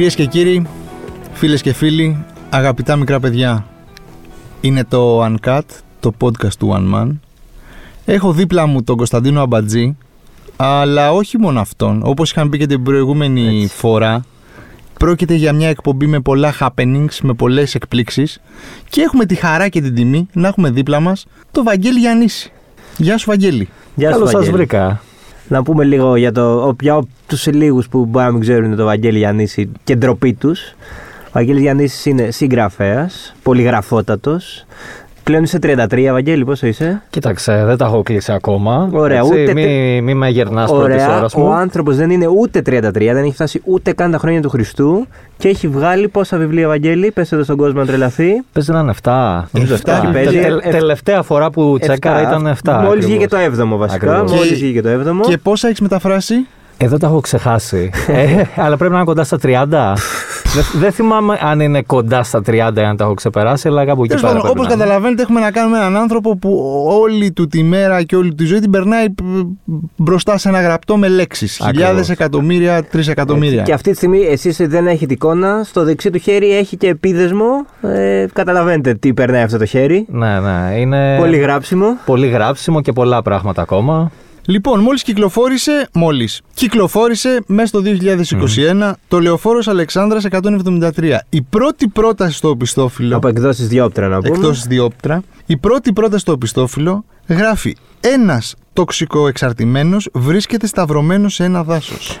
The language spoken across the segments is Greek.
Κυρίες και κύριοι, φίλες και φίλοι, αγαπητά μικρά παιδιά, είναι το Uncut, το podcast του One Man. Έχω δίπλα μου τον Κωνσταντίνο Αμπατζή, αλλά όχι μόνο αυτόν. Όπως είχαμε πει και την προηγούμενη φορά, πρόκειται για μια εκπομπή με πολλά happenings, με πολλές εκπλήξεις και έχουμε τη χαρά και την τιμή να έχουμε δίπλα μας το Βαγγέλη Γιαννίση. Γεια σου Βαγγέλη. Γεια Καλώς σας, σας Βαγγέλη. βρήκα. Να πούμε λίγο για το. Για τους λίγους που μπορεί να μην ξέρουν το Βαγγέλη Γιαννίση και ντροπή τους. Ο Βαγγέλης Γιαννίσης είναι συγγραφέας, πολυγραφότατος. Πλέον είσαι 33, Βαγγέλη, πόσο είσαι; Κοίταξε, δεν τα έχω κλείσει ακόμα. Ωραία, Έτσι, ούτε Μη, μη με γερνάς πρώτης Ωραία. ώρας Ο μου. άνθρωπος δεν είναι ούτε 33, δεν έχει φτάσει ούτε καν τα χρόνια του Χριστού και έχει βγάλει πόσα βιβλία, Βαγγέλη; Πες εδώ στον κόσμο να τρελαθεί. Παίζει να είναι 7. Νομίζω Εφτά. 7. Παίζει. Τε- τε- Εφ- τελευταία φορά που τσέκαρα ήταν 7. Μόλις βγήκε το 7ο βασικά. Ακριβώς. Μόλις Και- βγήκε το 7ο. Και πόσα έχεις μεταφράσει; Εδώ τα έχω ξεχάσει. ε, αλλά πρέπει να είναι κοντά στα 30. Δεν δεν θυμάμαι αν είναι κοντά στα 30 ή αν τα έχω ξεπεράσει, αλλά κάπου εκεί Τέλος πέρα. πάντων, πρέπει όπως να είναι. καταλαβαίνετε, έχουμε να κάνουμε έναν άνθρωπο που όλη του τη μέρα και όλη τη ζωή την περνάει π- μπροστά σε ένα γραπτό με λέξεις. Ακριβώς. Χιλιάδες, εκατομμύρια, τρισεκατομμύρια. Και αυτή τη στιγμή εσείς δεν έχετε εικόνα. Στο δεξί του χέρι έχει και επίδεσμο. Ε, καταλαβαίνετε τι περνάει αυτό το χέρι. Ναι, ναι. Είναι Πολύ γράψιμο. πολύ γράψιμο και πολλά πράγματα ακόμα. Λοιπόν, μόλις κυκλοφόρησε, μόλις κυκλοφόρησε μέσα στο 2021 το Λεωφόρος Αλεξάνδρας 173. Η πρώτη πρόταση στο οπισθόφυλλο, Από εκδόσεις διόπτρα να πούμε. εκτός διόπτρα, η πρώτη πρόταση στο οπισθόφυλλο γράφει «Ένας τοξικοεξαρτημένος βρίσκεται σταυρωμένος σε ένα δάσος».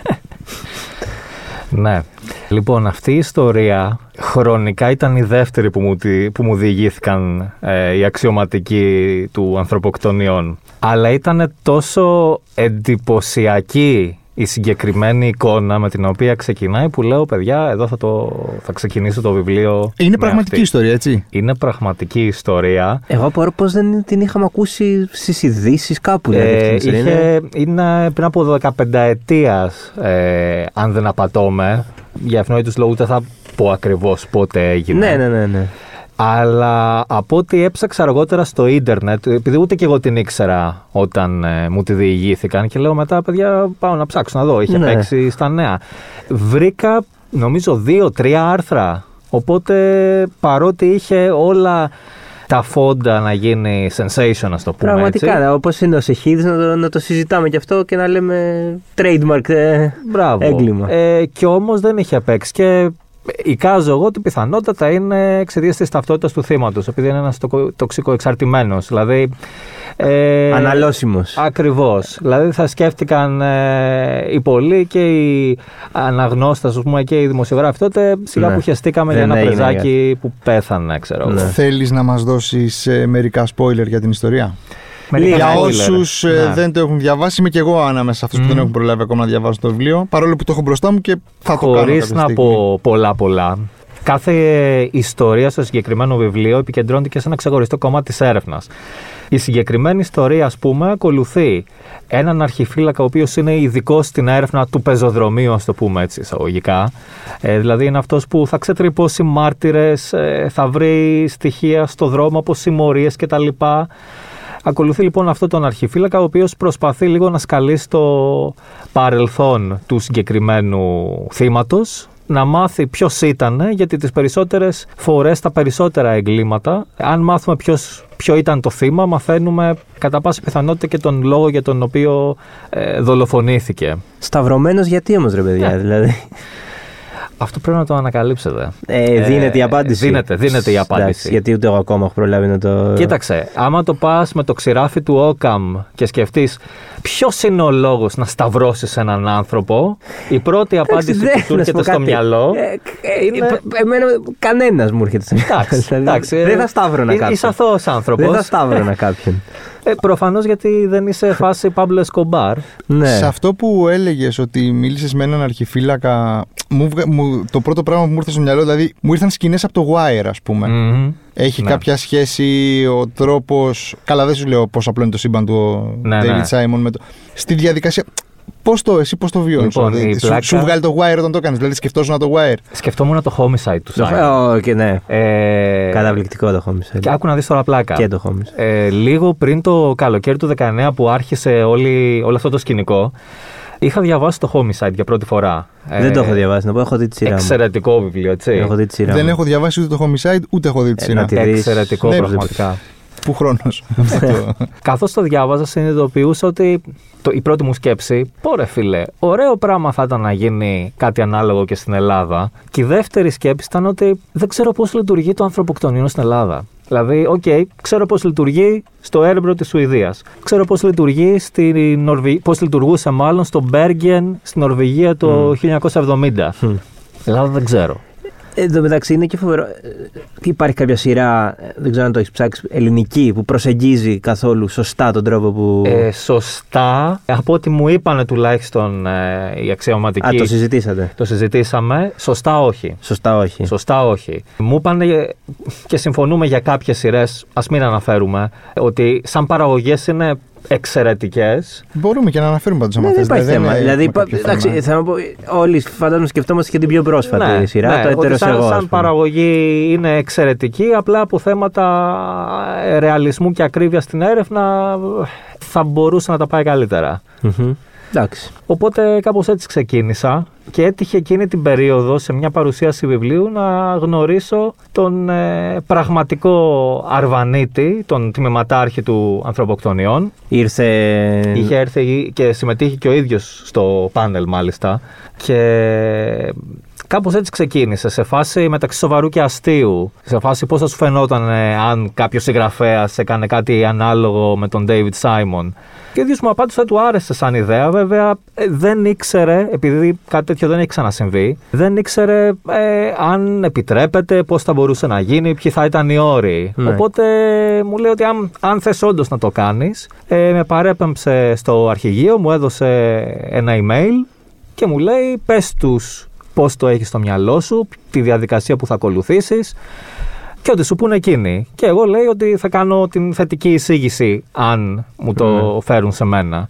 Ναι. Λοιπόν, αυτή η ιστορία χρονικά ήταν η δεύτερη που μου, τη- που μου διηγήθηκαν ε, οι αξιωματικοί του ανθρωποκτονιών. Αλλά ήταν τόσο εντυπωσιακή η συγκεκριμένη εικόνα με την οποία ξεκινάει που λέω παιδιά εδώ θα, το, θα ξεκινήσω το βιβλίο Είναι με πραγματική αυτή». ιστορία, έτσι. Είναι πραγματική ιστορία. Εγώ απορώ πως δεν την είχαμε ακούσει στις ειδήσεις κάπου. δηλαδή, Ε, αυτή την ιστορία, είχε, είναι πριν από 15 ετίας, ε, αν δεν απατώμε. Για ευνόητους λόγους δεν θα πω ακριβώς πότε έγινε. Ναι, ναι, ναι. ναι. Αλλά από ό,τι έψαξα αργότερα στο ίντερνετ, επειδή ούτε και εγώ την ήξερα όταν ε, μου τη διηγήθηκαν και λέω μετά, παιδιά, πάω να ψάξω να δω. Είχε Ναι. παίξει στα νέα. Βρήκα, νομίζω, δύο-τρία άρθρα. Οπότε παρότι είχε όλα τα φόντα να γίνει sensation, να το πούμε έτσι. Πραγματικά, όπως είναι ο Σεχίδης, να το, να το συζητάμε και αυτό και να λέμε trademark ε, Μπράβο. έγκλημα. Ε, και όμως δεν είχε παίξει. Και εικάζω εγώ ότι πιθανότατα είναι εξαιτίας της ταυτότητας του θύματος, επειδή είναι ένας τοξικό εξαρτημένο. Δηλαδή. Ε, Αναλώσιμος. Ακριβώς. Δηλαδή θα σκέφτηκαν ε, οι πολλοί και οι αναγνώστες, ας πούμε, και οι δημοσιογράφοι τότε σιγά Ναι. που χεστήκαμε Δεν για ένα έγινε πρεζάκι που πέθανε, ξέρω εγώ. Ναι. Θέλεις να μας δώσεις ε, μερικά spoiler για την ιστορία; Μερικά Για spoiler. όσους Ναι. δεν το έχουν διαβάσει, είμαι και εγώ ανάμεσα σε αυτούς που Μμμ. δεν έχουν προλάβει ακόμα να διαβάσουν το βιβλίο. Παρόλο που το έχω μπροστά μου και θα το κάνω. Χωρίς κάποια να στιγμή. πω πολλά πολλά. Κάθε ιστορία στο συγκεκριμένο βιβλίο επικεντρώνεται και σε ένα ξεχωριστό κομμάτι της έρευνας. Η συγκεκριμένη ιστορία, ας πούμε, ακολουθεί έναν αρχιφύλακα ο οποίος είναι ειδικό στην έρευνα του πεζοδρομίου, ας το πούμε έτσι εισαγωγικά. Ε, δηλαδή είναι αυτός που θα ξετρυπώσει μάρτυρες, ε, θα βρει στοιχεία στο δρόμο από συμμορίες κτλ. Ακολουθεί λοιπόν αυτό τον αρχιφύλακα, ο οποίος προσπαθεί λίγο να σκαλίσει το παρελθόν του συγκεκριμένου θύματος, να μάθει ποιος ήταν, γιατί τις περισσότερες φορές τα περισσότερα εγκλήματα, αν μάθουμε ποιος, ποιο ήταν το θύμα, μαθαίνουμε κατά πάσα πιθανότητα και τον λόγο για τον οποίο ε, δολοφονήθηκε. Σταυρωμένος γιατί όμως ρε παιδιά, Ναι. δηλαδή; Αυτό πρέπει να το ανακαλύψετε. Ε, δίνεται η απάντηση. Δίνεται, δίνεται η απάντηση. Εντάξει, γιατί ούτε εγώ ακόμα έχω προλάβει να το. Κοίταξε, άμα το πας με το ξηράφι του Όκαμ και σκεφτείς ποιος είναι ο λόγος να σταυρώσεις έναν άνθρωπο, η πρώτη απάντηση δεν- που να του σου έρχεται πω στο κάτι. μυαλό. Ε, ε, είναι- ε, Εμένα κανένας μου έρχεται στο μυαλό. Εντάξει, Δηλαδή, εντάξει, ε, Δεν θα σταύρωνα ε, κάποιον. Είσαι αθώος άνθρωπος. Δεν θα σταύρωνα κάποιον. Ε, Προφανώς γιατί δεν είσαι φάση Παύλο Εσκομπάρ. ναι. Σε αυτό που έλεγες ότι μίλησες με έναν αρχιφύλακα. Μου, βγα- μου- το πρώτο πράγμα που μου ήρθε στο μυαλό, δηλαδή μου ήρθαν σκηνές από το Wire, ας πούμε. Μμμ. Έχει Ναι. κάποια σχέση ο τρόπο. Καλά, δεν σου λέω πώ απλό είναι το σύμπαν του ο Ναι, David ναι. Simon. Με το... Στη διαδικασία. Πώς το, εσύ πώς το βιώνεις. Λοιπόν, η σου, πλάκα- σου βγάλει το Wire όταν το έκανε. Δηλαδή σκεφτόσουν το Wire. Σκεφτόμουν το homicide του Το- Simon. Ω, και ναι. Ε, Καταπληκτικό το Homicide. Και άκου να δεις τώρα πλάκα. Και το Homicide. Ε, λίγο πριν το καλοκαίρι του 19 που άρχισε όλη, όλο αυτό το σκηνικό, Είχα διαβάσει το Homicide για πρώτη φορά. Δεν το έχω διαβάσει, να πω, έχω δει τη σειρά μου. Εξαιρετικό βιβλίο, έτσι. Έχω δει τη σειρά Δεν μου. έχω διαβάσει ούτε το Homicide, ούτε έχω δει τη Ε, σειρά. να τη δεις. Εξαιρετικό Ναι, πραγματικά. Πού χρόνος. Καθώς το διάβαζα, συνειδητοποιούσα ότι το, η πρώτη μου σκέψη, πω ρε φίλε, ωραίο πράγμα θα ήταν να γίνει κάτι ανάλογο και στην Ελλάδα. Και η δεύτερη σκέψη ήταν ότι δεν ξέρω πώς λειτουργεί το ανθρωποκτονιών στην Ελλάδα. Δηλαδή, οκ, ξέρω πώς λειτουργεί στο Έρμπρο της Σουηδίας. Ξέρω πώς λειτουργεί στη Νορβη... πώς λειτουργούσε μάλλον στο Μπέργεν στην Νορβηγία το 1970. Ελλάδα δεν ξέρω. Εν τω μεταξύ είναι και φοβερό. ε, Υπάρχει κάποια σειρά, ε, δεν ξέρω αν το έχεις ψάξει, ελληνική που προσεγγίζει καθόλου σωστά τον τρόπο που. Ε, σωστά, από ό,τι μου είπανε τουλάχιστον ε, οι αξιωματικοί. Α, το συζητήσατε. Το συζητήσαμε. Σωστά όχι. Σωστά, όχι. Σωστά όχι. Μου είπαν και συμφωνούμε για κάποιες σειρές, ας μην αναφέρουμε, ότι σαν παραγωγές είναι εξαιρετικές. Μπορούμε και να αναφέρουμε πάντως Ναι, άμα δεν θες, υπάρχει θέμα. έχουμε Δηλαδή, κάποιο υπά- εντάξει, θέμα. θέλω να πω, όλοι φαντάζομαι σκεφτόμαστε και την πιο πρόσφατη σειρά, το Ναι, ότι έτερος σαν, εγώ. ας σαν πούμε. παραγωγή είναι εξαιρετική, απλά από θέματα ε, ρεαλισμού και ακρίβεια στην έρευνα ε, θα μπορούσε να τα πάει καλύτερα. Μμμ. Εντάξει. Οπότε κάπως έτσι ξεκίνησα και έτυχε εκείνη την περίοδο σε μια παρουσίαση βιβλίου να γνωρίσω τον ε, πραγματικό Αρβανίτη, τον τμήματάρχη του ανθρωποκτονιών. Ήρθε. Είχε έρθει και συμμετείχε και ο ίδιος στο πάνελ μάλιστα και κάπως έτσι ξεκίνησε σε φάση μεταξύ σοβαρού και αστείου. Σε φάση πώς θα σου φαινόταν ε, αν κάποιος συγγραφέας έκανε κάτι ανάλογο με τον David Simon. Και ο ίδιος μου απάντησε ότι του άρεσε σαν ιδέα βέβαια ε, δεν ήξερε επειδή κάτι τέτοιο δεν έχει ξανασυμβεί δεν ήξερε ε, αν επιτρέπεται πώς θα μπορούσε να γίνει ποιοι θα ήταν οι όροι Ναι. οπότε μου λέει ότι αν, αν θες όντως να το κάνεις ε, με παρέπεμψε στο αρχηγείο μου έδωσε ένα email και μου λέει πες τους πώς το έχεις στο μυαλό σου, τη διαδικασία που θα ακολουθήσεις και ότι σου πούνε εκείνοι. Και εγώ λέει ότι θα κάνω την θετική εισήγηση αν μου το Ναι. φέρουν σε μένα.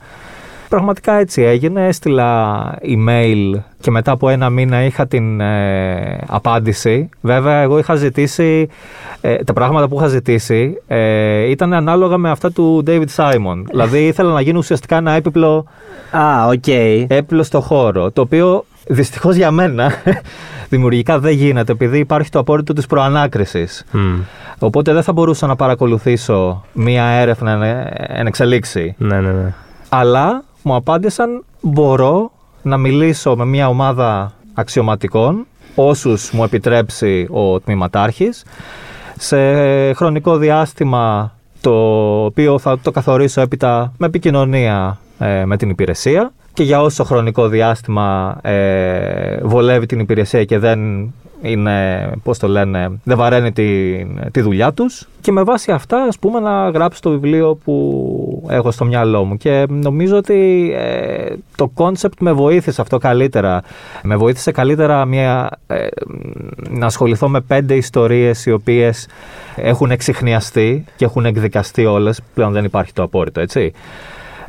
Πραγματικά έτσι έγινε, έστειλα email και μετά από ένα μήνα είχα την ε, απάντηση. Βέβαια, εγώ είχα ζητήσει, ε, τα πράγματα που είχα ζητήσει ε, ήταν ανάλογα με αυτά του David Simon. δηλαδή ήθελα να γίνω ουσιαστικά ένα έπιπλο Α, οκ. έπλο στο χώρο, το οποίο δυστυχώς για μένα δημιουργικά δεν γίνεται επειδή υπάρχει το απόρρητο της προανάκρισης. Μμ. Οπότε δεν θα μπορούσα να παρακολουθήσω μία έρευνα εν- εν εξελίξει. Ναι, ναι, ναι. Αλλά μου απάντησαν μπορώ να μιλήσω με μία ομάδα αξιωματικών, όσους μου επιτρέψει ο τμηματάρχης, σε χρονικό διάστημα το οποίο θα το καθορίσω έπειτα με επικοινωνία ε, με την υπηρεσία. Και για όσο χρονικό διάστημα ε, βολεύει την υπηρεσία και δεν είναι, πώς το λένε, δεν βαραίνει τη, τη δουλειά τους. Και με βάση αυτά ας πούμε να γράψω το βιβλίο που έχω στο μυαλό μου. Και νομίζω ότι ε, το concept με βοήθησε αυτό καλύτερα. Με βοήθησε καλύτερα μια, ε, να ασχοληθώ με πέντε ιστορίες οι οποίες έχουν εξηχνιαστεί και έχουν εκδικαστεί όλες, πλέον δεν υπάρχει το απόρριτο έτσι,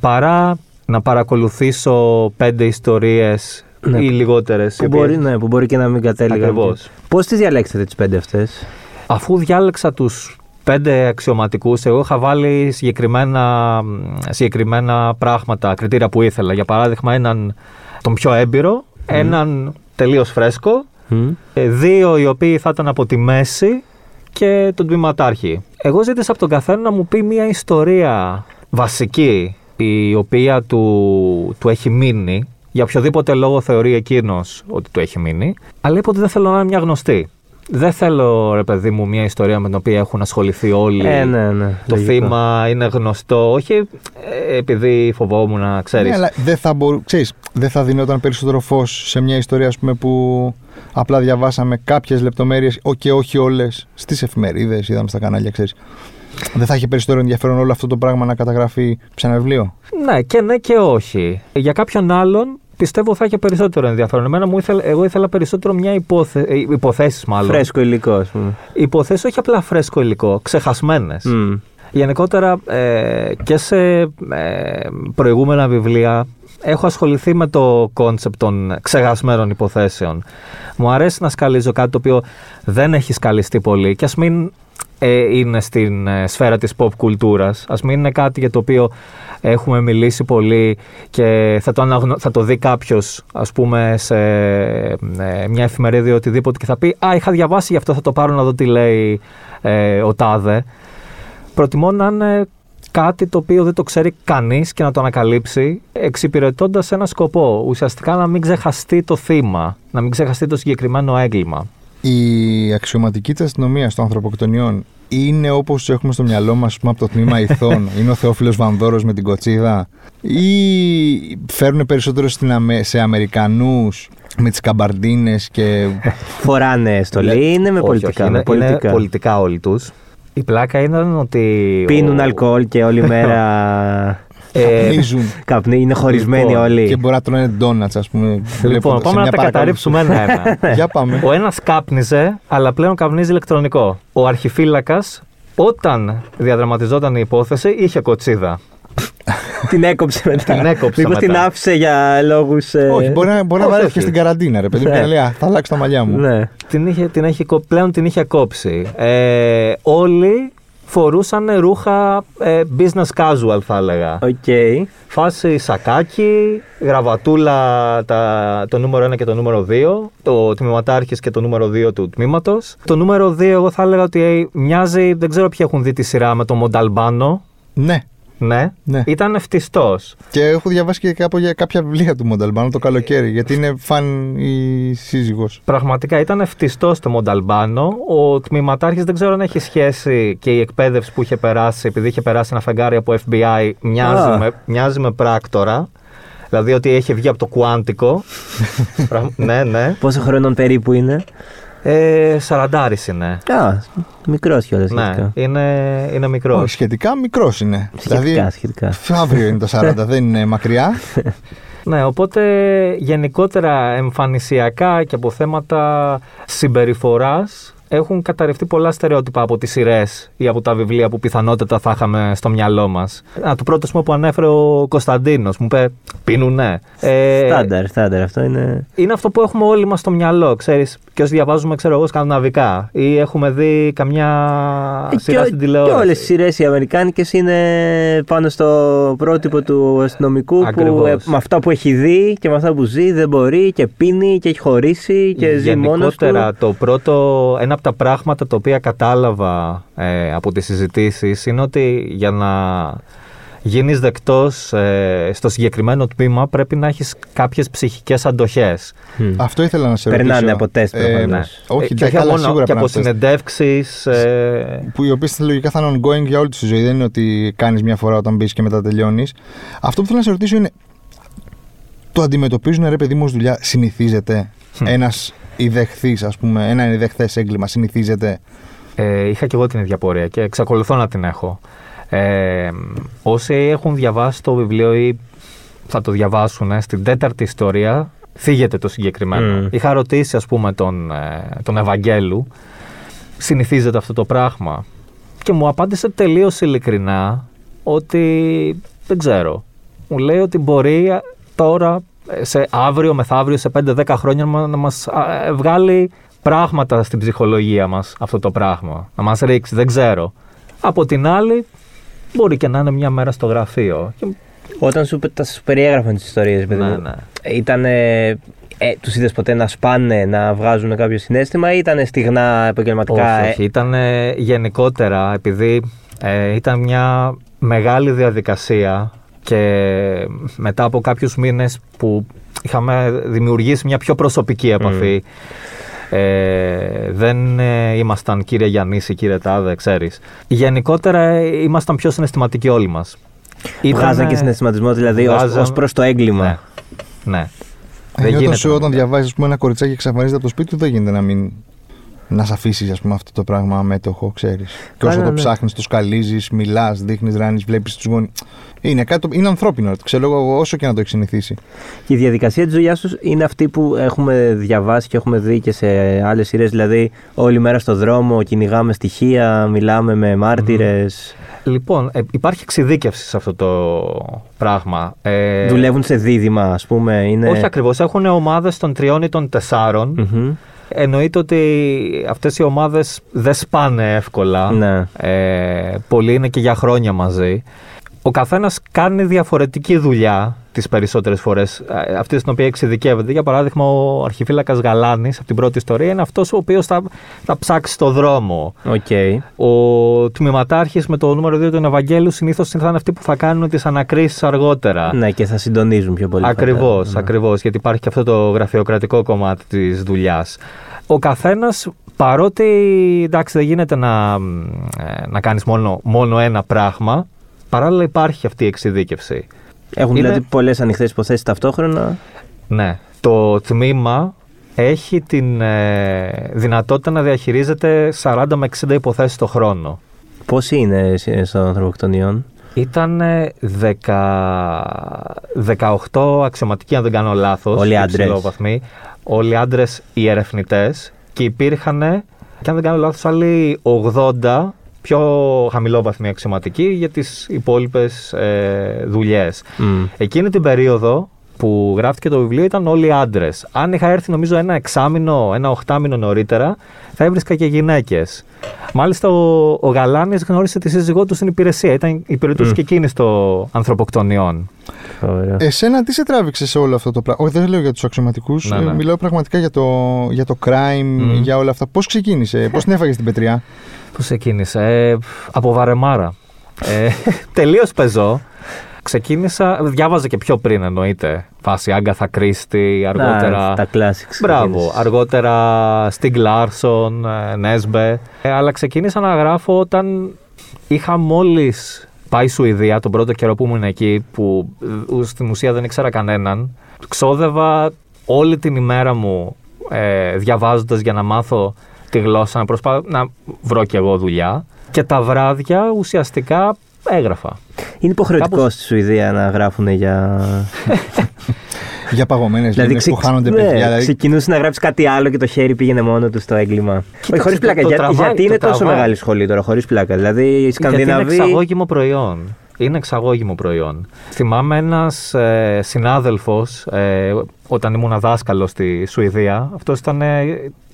παρά να παρακολουθήσω πέντε ιστορίες Ναι. ή λιγότερες. οι Που μπορεί, οποίες- ναι, που μπορεί και να μην κατέληγαν. Ακριβώς. Πώς τις διαλέξατε τις πέντε αυτές; Αφού διάλεξα τους πέντε αξιωματικούς, εγώ είχα βάλει συγκεκριμένα, συγκεκριμένα πράγματα, κριτήρια που ήθελα. Για παράδειγμα, έναν τον πιο έμπειρο, έναν τελείως φρέσκο, ε, δύο οι οποίοι θα ήταν από τη μέση και τον τμήματάρχη. Εγώ ζήτησα από τον καθένα να μου πει μια ιστορία βασική, η οποία του, του έχει μείνει, για οποιοδήποτε λόγο θεωρεί εκείνος ότι του έχει μείνει, αλλά είπε ότι δεν θέλω να είναι μια γνωστή. Δεν θέλω, ρε παιδί μου, μια ιστορία με την οποία έχουν ασχοληθεί όλοι. Ε, ναι, ναι. Το λογικό. θύμα είναι γνωστό, όχι ε, επειδή φοβόμουν να ξέρεις. Ναι, αλλά δεν θα, μπορού... ξέρεις, δεν θα δινόταν περισσότερο φως σε μια ιστορία ας πούμε, που απλά διαβάσαμε κάποιες λεπτομέρειες και όχι όλες στις εφημερίδες, είδαμε στα κανάλια, ξέρεις. Δεν θα είχε περισσότερο ενδιαφέρον όλο αυτό το πράγμα να καταγραφεί σε ένα βιβλίο; Ναι, και ναι και όχι. Για κάποιον άλλον πιστεύω θα είχε περισσότερο ενδιαφέρον. Εμένα μου ήθελε, εγώ ήθελα περισσότερο μια υπόθε, ε, υποθέσεις μάλλον. Φρέσκο υλικό, ας πούμε. Υποθέσεις όχι απλά φρέσκο υλικό, ξεχασμένες. Μμ. Γενικότερα ε, και σε ε, προηγούμενα βιβλία έχω ασχοληθεί με το concept των ξεχασμένων υποθέσεων. Μου αρέσει να σκαλίζω κάτι το οποίο δεν έχει σκαλιστεί πολύ και ας μην ε, είναι στην ε, σφαίρα της pop κουλτούρας. Ας μην είναι κάτι για το οποίο έχουμε μιλήσει πολύ και θα το, αναγνω... θα το δει κάποιος, ας πούμε, σε ε, μια εφημερίδα ή οτιδήποτε και θα πει «Α, είχα διαβάσει γι' αυτό, θα το πάρω να δω τι λέει ε, ο Τάδε». Προτιμώ να είναι κάτι το οποίο δεν το ξέρει κανείς και να το ανακαλύψει εξυπηρετώντας ένα σκοπό. Ουσιαστικά να μην ξεχαστεί το θύμα, να μην ξεχαστεί το συγκεκριμένο έγκλημα. Η αξιωματική της αστυνομία των ανθρωποκτονιών είναι όπως του έχουμε στο μυαλό μας από το τμήμα ηθών; είναι ο Θεόφιλος Βανδόρος με την κοτσίδα; Ή φέρνουν περισσότερο στην Αμε... σε Αμερικανούς με τις καμπαρντίνες και. Φοράνε στολή, είναι με Όχι, πολιτικά. όχι, με είναι, πολιτικά. είναι πολιτικά όλοι τους. Η πλάκα ήταν ότι... Πίνουν ο- αλκοόλ και όλη μέρα. Ε, Καπνίζουν. Καπνί, είναι χωρισμένοι Λοιπόν, όλοι. και μπορεί να τρώνε ντόνατς, ας πούμε. Λοιπόν, βλέποντας σε πάμε να μια τα παρακολούθηση. καταρρύψουμε ένα-ένα. Για πάμε. Ο ένας κάπνιζε, αλλά πλέον καπνίζει ηλεκτρονικό. Ο αρχιφύλακας, όταν διαδραματιζόταν η υπόθεση, είχε κοτσίδα. Την έκοψε μετά. Την έκοψε Μήπως μετά. την άφησε για λόγους. Όχι, μπορεί να, μπορεί να όχι, βάρει όχι. και στην καραντίνα, ρε παιδί μου, και να λέει «Α, Θα αλλάξω τα μαλλιά μου. Ναι. Την είχε, την έχει, κο- πλέον την είχε κόψει. Ε, όλοι φορούσαν ρούχα ε, business casual, θα έλεγα. Οκ. Φάση σακάκι, γραβατούλα τα, το νούμερο 1 και το νούμερο 2, ο τμηματάρχης και το νούμερο 2 του τμήματος. Το νούμερο 2 εγώ θα έλεγα ότι ε, μοιάζει, δεν ξέρω ποιοι έχουν δει τη σειρά με το Μονταλμπάνο. Ναι. Ναι, Ναι. ήταν εφτυστός. Και έχω διαβάσει και κάπου για κάποια βιβλία του Μονταλμπάνο το καλοκαίρι, γιατί είναι φαν η σύζυγος. Πραγματικά ήταν εφτυστός ο Μονταλμπάνο. Ο τμήματάρχης δεν ξέρω αν έχει σχέση και η εκπαίδευση που είχε περάσει, επειδή είχε περάσει ένα φεγγάρι από FBI, μοιάζει, Α. με, μοιάζει με πράκτορα. Δηλαδή ότι έχει βγει από το κουάντικο. Πραγ- ναι, ναι. Πόσο χρονών περίπου είναι; Ε, Σαραντάρης είναι. Α, μικρός κιόλας Ναι, σχετικά. είναι, είναι μικρός. Όχι, σχετικά μικρός είναι. Σχετικά, δηλαδή, σχετικά. αύριο είναι το 40, δεν είναι μακριά. Ναι, οπότε γενικότερα εμφανισιακά και από θέματα συμπεριφοράς έχουν καταρρευτεί πολλά στερεότυπα από τις σειρές ή από τα βιβλία που πιθανότατα θα είχαμε στο μυαλό μας. Α, το πρώτο σημείο που ανέφερε ο Κωνσταντίνος, μου είπε πίνουνε. Ε, Στάνταρ, στάνταρ. Αυτό είναι. είναι αυτό που έχουμε όλοι μας στο μυαλό, ξέρεις, και όσοι διαβάζουμε, ξέρω εγώ, σκανδιναβικά ή έχουμε δει καμιά σειρά στην και τηλεόραση. όλες οι σειρές οι αμερικάνικες είναι πάνω στο πρότυπο του αστυνομικού που Ακριβώς. ε, με αυτά που έχει δει και με αυτά που ζει δεν μπορεί και πίνει και έχει χωρίσει και ζει μόνος του. Γενικότερα, το πρώτο, ένα από τα πράγματα τα οποία κατάλαβα ε, από τις συζητήσεις είναι ότι για να γίνεις δεκτός ε, στο συγκεκριμένο τμήμα πρέπει να έχεις κάποιες ψυχικές αντοχές. Αυτό ήθελα να σε ρωτήσω. Περνάνε από τεστ, προφανώς. ναι. Όχι, Ε, δεν και, καλά, μόνο, σίγουρα και από περνάνε τεστ. συνεντεύξεις... Ε, Που οι οποίες λογικά θα είναι ongoing για όλη τη ζωή. Δεν είναι ότι κάνεις μια φορά όταν μπεις και μετά τελειώνεις. Αυτό που θέλω να σε ρωτήσω είναι. Το αντιμετωπίζουν ρε παιδί μου ως δουλειά, συνηθίζεται. Ένας ιδεχθή, ας πούμε, ένα ιδεχθέ έγκλημα, συνηθίζεται; Ε, είχα και εγώ την ίδια πορεία και εξακολουθώ να την έχω. Ε, όσοι έχουν διαβάσει το βιβλίο ή θα το διαβάσουν ε, στην τέταρτη ιστορία, θίγεται το συγκεκριμένο. Μμ. Είχα ρωτήσει, ας πούμε, τον, ε, τον Ευαγγέλου, συνηθίζεται αυτό το πράγμα. Και μου απάντησε τελείως ειλικρινά ότι δεν ξέρω. Μου λέει ότι μπορεί ε, τώρα, ε, σε αύριο, μεθαύριο, σε 5-10 χρόνια να να μας α, ε, βγάλει πράγματα στην ψυχολογία μας αυτό το πράγμα. Να μας ρίξει, δεν ξέρω. Από την άλλη, μπορεί και να είναι μια μέρα στο γραφείο. Και- Όταν σου, τα σου περιέγραφαν τις ιστορίες, παιδί Ναι, μου. ναι. Ήταν. Ε, τους είδες ποτέ να σπάνε, να βγάζουν κάποιο συνέστημα ή ήταν στιγνά επαγγελματικά. Όχι, ε, όχι. Ήταν ε, γενικότερα επειδή ε, ήταν μια μεγάλη διαδικασία και μετά από κάποιους μήνες που είχαμε δημιουργήσει μια πιο προσωπική επαφή ε, δεν ε, ήμασταν κύριε Γιαννήση, κύριε Τάδε, ξέρεις. Γενικότερα ε, ήμασταν πιο συναισθηματικοί όλοι μας. Βγάζαν Ήτανε- και συναισθηματισμό δηλαδή ως, βγάζαν- ως προς το έγκλημα. Ναι. ναι. Ε, Δεν όταν γίνεται σου, να όταν μην- διαβάζει ένα κοριτσάκι και εξαφανίζεται από το σπίτι του, δεν γίνεται να μην. Να σε αφήσεις αυτό το πράγμα αμέτωχο, ξέρεις. Και όσο Καλά, το ναι. ψάχνεις, το σκαλίζεις, μιλάς, δείχνεις, ράνεις, βλέπεις τους γονεί. Είναι, κάτι, το- είναι ανθρώπινο, ξέρω εγώ, όσο και να το έχεις συνηθίσει. Και η διαδικασία της δουλειά τους είναι αυτή που έχουμε διαβάσει και έχουμε δει και σε άλλες σειρές. Δηλαδή, όλη μέρα στο δρόμο κυνηγάμε στοιχεία, μιλάμε με μάρτυρες. Λοιπόν, ε, υπάρχει εξειδίκευση σε αυτό το πράγμα. Ε, Δουλεύουν σε δίδυμα, ας πούμε. Είναι... Όχι ακριβώς, έχουν ομάδες των τριών ή των τεσσάρων Μμμ. Εννοείται ότι αυτές οι ομάδες δεν σπάνε εύκολα. Ναι. Ε, πολλοί είναι και για χρόνια μαζί. Ο καθένας κάνει διαφορετική δουλειά τις περισσότερες φορές, ε, αυτή στην οποία εξειδικεύεται. Για παράδειγμα, ο αρχιφύλακας Γαλάνης, από την πρώτη ιστορία, είναι αυτός ο οποίος θα, θα ψάξει το δρόμο. Οκ. Ο τμηματάρχης με το νούμερο 2 του Ευαγγέλου συνήθως θα είναι αυτοί που θα κάνουν τις ανακρίσεις αργότερα. Ναι, και θα συντονίζουν πιο πολύ. Ακριβώς, φαντάζομαι. ακριβώς, γιατί υπάρχει και αυτό το γραφειοκρατικό κομμάτι της δουλειάς. Ο καθένας, παρότι εντάξει δεν γίνεται να, ε, να κάνεις μόνο, μόνο ένα πράγμα, παράλληλα υπάρχει αυτή η εξειδίκευση. Έχουν Είναι- δηλαδή πολλές ανοιχτές υποθέσεις ταυτόχρονα. Ναι, το τμήμα έχει την ε, δυνατότητα να διαχειρίζεται 40 με 60 υποθέσεις το χρόνο. Πόσοι είναι σ- στον ανθρωποκτονιών. Ήταν 18 αξιωματικοί, αν δεν κάνω λάθος. Όλοι άντρες. Όλοι άντρες οι ερευνητές. Και υπήρχαν, και αν δεν κάνω λάθος, άλλοι 80 πιο χαμηλόβαθμοι αξιωματικοί για τις υπόλοιπες ε, δουλειές. Μμ. Εκείνη την περίοδο που γράφτηκε το βιβλίο ήταν όλοι άντρες. Αν είχα έρθει, νομίζω, ένα εξάμηνο, ένα οχτάμηνο νωρίτερα, θα έβρισκα και γυναίκες. Μάλιστα, ο, ο Γαλάνης γνώρισε τη σύζυγό του στην υπηρεσία. Ήταν υπηρετούσε Μμ. και εκείνη στο ανθρωποκτονιών. Ωραία. Εσένα τι σε τράβηξε σε όλο αυτό το πράγμα; Όχι, δεν λέω για τους αξιωματικούς. Ναι, ναι. μιλάω πραγματικά για το, για το crime, Μμμ. για όλα αυτά. Πώς ξεκίνησε, πώς την έφαγες την πετριά; Πώς ξεκίνησε, ε, από βαρεμάρα. Ε, Τελείως πεζό. Ξεκίνησα, διάβαζα και πιο πριν εννοείται. Φάση Άγκαθα Κρίστη, αργότερα. Να, τα classics. Μπράβο. ξεκίνησες. Αργότερα Stig Larsson, ε, Νέσμπε. Ε, αλλά ξεκίνησα να γράφω όταν είχα μόλις πάει Σουηδία τον πρώτο καιρό που ήμουν εκεί, που ε, στην ουσία δεν ήξερα κανέναν. Ξόδευα όλη την ημέρα μου ε, διαβάζοντας για να μάθω τη γλώσσα, να προσπαθώ να βρω κι εγώ δουλειά. Και τα βράδια ουσιαστικά έγραφα. Είναι υποχρεωτικό Κάπως- στη Σουηδία να γράφουν για. για παγωμένες δηλαδή λίμνες που ξε- χάνονται ναι, παιδιά. Δηλαδή, ξεκινούσε να γράψει κάτι άλλο και το χέρι πήγαινε μόνο του στο έγκλημα. Κοίταξε, Όχι, χωρίς το- πλάκα. το Για- τραβάει, γιατί το είναι τόσο τραβάει. μεγάλη σχολή τώρα, χωρίς πλάκα. Δηλαδή οι Γιατί Σκανδιναβοί. είναι εξαγώγημο προϊόν. Είναι εξαγώγημο προϊόν. Θυμάμαι ένας ε, συνάδελφος, ε, όταν ήμουν δάσκαλος στη Σουηδία, αυτός ήταν ε,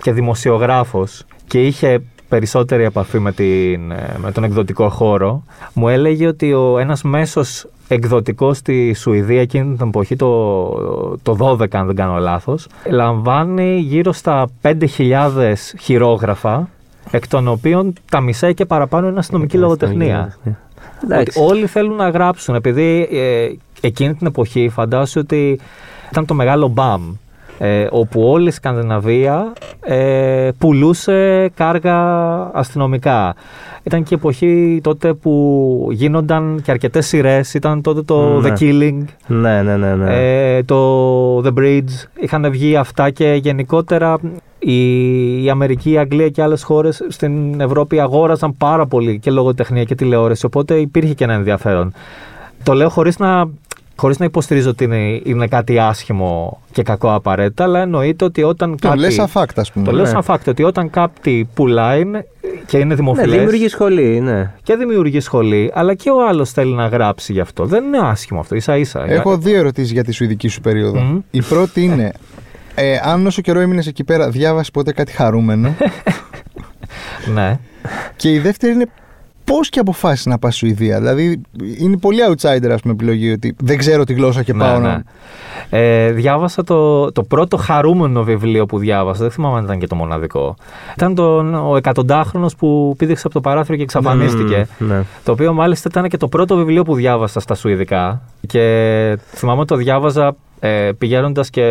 και δημοσιογράφος και είχε περισσότερη επαφή με, την, ε, με τον εκδοτικό χώρο. Μου έλεγε ότι ο ένας μέσος εκδοτικός στη Σουηδία εκείνη την εποχή, το, το 12 αν δεν κάνω λάθος, λαμβάνει γύρω στα 5.000 χειρόγραφα, εκ των οποίων τα μισά και παραπάνω είναι αστυνομική λογοτεχνία. Εντάξει. Ότι όλοι θέλουν να γράψουν, επειδή ε, εκείνη την εποχή φαντάσου ότι ήταν το μεγάλο μπαμ, ε, όπου όλη η Σκανδιναβία ε, πουλούσε κάργα αστυνομικά. Ήταν και η εποχή τότε που γίνονταν και αρκετές σειρές, ήταν τότε το Ναι. The Killing, Ναι, ναι, ναι. ναι. ε, το The Bridge, είχαν βγει αυτά και γενικότερα η, η Αμερική, η Αγγλία και άλλες χώρες στην Ευρώπη αγόραζαν πάρα πολύ και λογοτεχνία και τηλεόραση, οπότε υπήρχε και ένα ενδιαφέρον. Το λέω χωρίς να, χωρίς να υποστηρίζω ότι είναι, είναι κάτι άσχημο και κακό απαραίτητα, αλλά εννοείται ότι όταν το κάτι... λες σαν fact, ας πούμε. το λέω Ναι. σαν fact ότι όταν κάτι πουλάει και είναι ναι, δημοφιλές δημιουργεί σχολή, ναι. και δημιουργεί σχολή, αλλά και ο άλλος θέλει να γράψει γι' αυτό. Δεν είναι άσχημο αυτό, ίσα ίσα. Έχω δύο ερωτήσεις για τη σουηδική σου περίοδο. Μμμ. Η πρώτη είναι, ε, αν όσο καιρό έμεινες εκεί πέρα, διάβασες ποτέ κάτι χαρούμενο; Ναι. και η δεύτερη είναι, πώς και αποφάσισε να πας Σουηδία. Δηλαδή, είναι πολύ outsider, ας πούμε, επιλογή ότι δεν ξέρω τη γλώσσα και Ναι, πάω ναι. να. Ε, διάβασα το, το πρώτο χαρούμενο βιβλίο που διάβασα. Δεν θυμάμαι αν ήταν και το μοναδικό. Ήταν τον, ο εκατοντάχρονος που πήδηξε από το παράθυρο και εξαφανίστηκε. Μμ, ναι. Το οποίο μάλιστα ήταν και το πρώτο βιβλίο που διάβασα στα Σουηδικά. Και θυμάμαι το διάβαζα ε, πηγαίνοντας και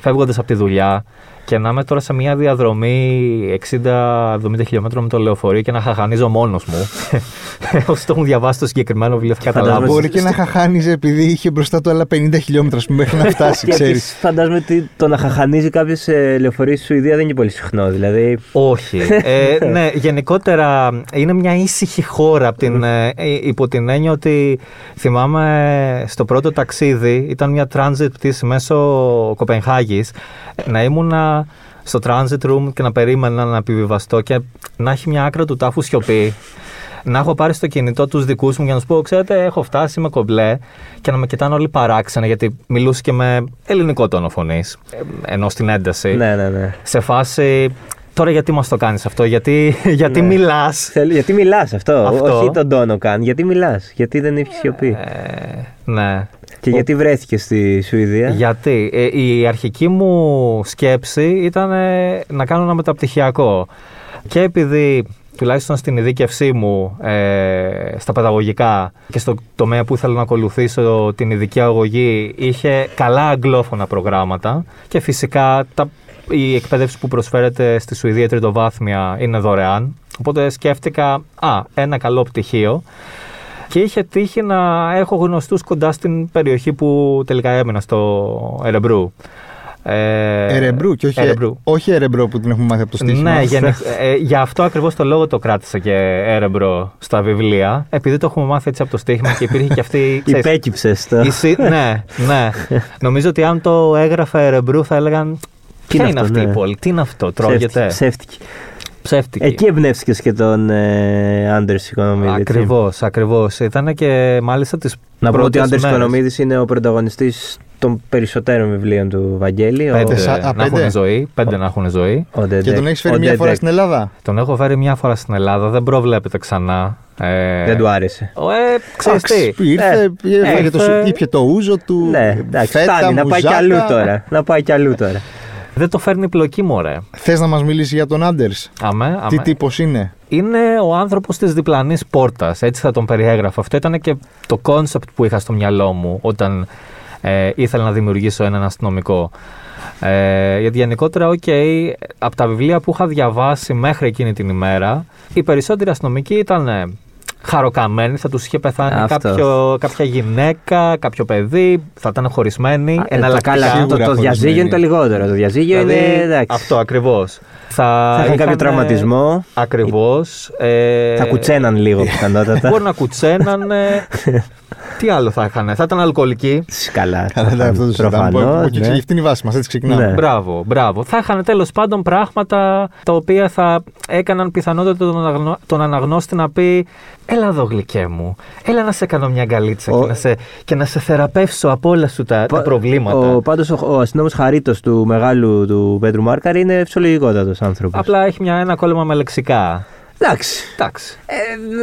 φεύγοντας από τη δουλειά. Και να είμαι τώρα σε μια διαδρομή 60-70 χιλιόμετρων με το λεωφορείο και να χαχανίζω μόνος μου. Όσοι το έχουν διαβάσει το συγκεκριμένο βιβλίο θα Φαντάζομαι καταλάβουν. Μπορεί και να χαχάνιζε επειδή είχε μπροστά του άλλα 50 χιλιόμετρα που μέχρι να φτάσει, Και ξέρεις. επίσης φαντάζομαι ότι το να χαχανίζει κάποιος σε λεωφορείο στη Σουηδία δεν είναι πολύ συχνό. Δηλαδή. Όχι. Ε, ναι, γενικότερα είναι μια ήσυχη χώρα από την, ε, υπό την έννοια ότι θυμάμαι στο πρώτο ταξίδι ήταν μια transit πτήση μέσω Κοπενχάγης να ήμουνα στο transit room και να περίμενα να επιβιβαστώ και να έχει μια άκρα του τάφου σιωπή. να έχω πάρει στο κινητό τους δικούς μου για να τους πω: Ξέρετε, έχω φτάσει, είμαι κομπλέ και να με κοιτάνε όλοι παράξενα γιατί μιλούσε και με ελληνικό τόνο φωνής. Ενώ στην ένταση. Ναι, ναι, ναι. Σε φάση. Τώρα γιατί μας το κάνεις αυτό, Γιατί, γιατί Ναι. μιλάς; Θέλ- Γιατί μιλάς αυτό, Αυτό. όχι τον τόνο καν. Γιατί μιλάς, γιατί δεν έχει σιωπή; Ε, ναι. Και γιατί βρέθηκε στη Σουηδία; Γιατί; Ε, η αρχική μου σκέψη ήταν ε, να κάνω ένα μεταπτυχιακό. Και επειδή τουλάχιστον στην ειδίκευσή μου ε, στα παιδαγωγικά και στο τομέα που ήθελα να ακολουθήσω την ειδική αγωγή είχε καλά αγγλόφωνα προγράμματα και φυσικά τα, η εκπαίδευση που προσφέρεται στη Σουηδία τριτοβάθμια είναι δωρεάν. Οπότε σκέφτηκα, α, ένα καλό πτυχίο. Και είχε τύχει να έχω γνωστούς κοντά στην περιοχή που τελικά έμεινα, στο Ερεμπρού. Ε, Ερεμπρού και όχι, Ερεμπρού. όχι Ερεμπρό που την έχουμε μάθει από το στοίχημα. Ναι, γενικ- ε, για αυτό ακριβώς το λόγο το κράτησα και έρεμπρο στα βιβλία. Επειδή το έχουμε μάθει έτσι από το στοίχημα και υπήρχε και αυτή. ξέρεις, Υπέκυψες το. η συ- ναι, ναι. Νομίζω ότι αν το έγραφα ερεμπρού θα έλεγαν. Τι Ποια είναι είναι αυτό, αυτή ναι. η πόλη, τι είναι αυτό, τρώγεται. Ψεύτικη. Ψεύτικη. Εκεί εμπνεύστηκε και τον ε, Άντερς Οικονομίδη. έτσι. Ακριβώς, ακριβώς. Ήταν και μάλιστα τις. Να πούμε ότι ο Άντερς Οικονομίδης είναι ο πρωταγωνιστής των περισσότερων βιβλίων του Βαγγέλη. ο- Πέντε σα- α, να πέντε. έχουν ζωή. Πέντε να έχουν ζωή. ο Και Ντεντεκ. τον έχεις φέρει Ο μια φορά Ντεντεκ. στην Ελλάδα; Τον έχω φέρει μια φορά στην Ελλάδα, δεν προβλέπεται ξανά. Ε, Δεν του άρεσε. Ο, ε, ξέρεις τι. Εντάξει, Ήρθε, Ε, έφαγε το, ήρθε. σου- ήπια το ούζο του. Ναι, εντάξει, φέτα, φτάνει να πάει κι μουζάκα. αλλού τώρα. Να πάει κι αλλού τώρα. Δεν το φέρνει πλοκή, μωρέ. Θες να μας μιλήσει για τον Άντερς; Αμέ, αμέ. Τι τύπος είναι; Είναι ο άνθρωπος της διπλανής πόρτας. Έτσι θα τον περιέγραφα. Αυτό ήταν και το concept που είχα στο μυαλό μου όταν ε, ήθελα να δημιουργήσω έναν αστυνομικό. Ε, γιατί γενικότερα, οκ, από τα βιβλία που είχα διαβάσει μέχρι εκείνη την ημέρα, οι περισσότεροι αστυνομικοί ήταν ε, χαροκαμένοι, θα τους είχε πεθάνει Αυτός. κάποιο, κάποια γυναίκα, κάποιο παιδί, θα ήταν χωρισμένοι. Ε, το εναλλακτικά. καλά, το, σίγουρα το διαζύγιο είναι το χωρισμένοι. λιγότερο. Το διαζύγιο Δηλαδή, είναι εντάξει. Αυτό ακριβώς. Θα, Θα είχαν κάποιο τραυματισμό. Ακριβώς. Ε, Θα κουτσέναν λίγο πιθανότατα. Μπορεί να κουτσένανε. Τι άλλο θα είχαν, θα ήταν αλκοολικοί. Καλά. Καλά, εντάξει, αυτό το συζητάμε. Προφανώς, Από εκεί ναι. ξε- Αυτή είναι η βάση μας. Έτσι ξεκινάμε. Ναι. Μπράβο, μπράβο. Θα είχαν τέλος πάντων πράγματα τα οποία θα έκαναν πιθανότατα τον, αναγνω... τον αναγνώστη να πει Έλα εδώ, γλυκέ μου. Έλα να σε κάνω μια αγκαλίτσα Ο- και, να σε... και να σε θεραπεύσω από όλα σου τα, τα προβλήματα. Ο, πάντως ο, ο αστυνόμος Χαρίτος του μεγάλου του Πέτρου Μάρκαρη είναι φυσιολογικότατος άνθρωπος. Απλά έχει μια, ένα κόλλημα με λεξικά. Εντάξει. Εντάξει. Ε,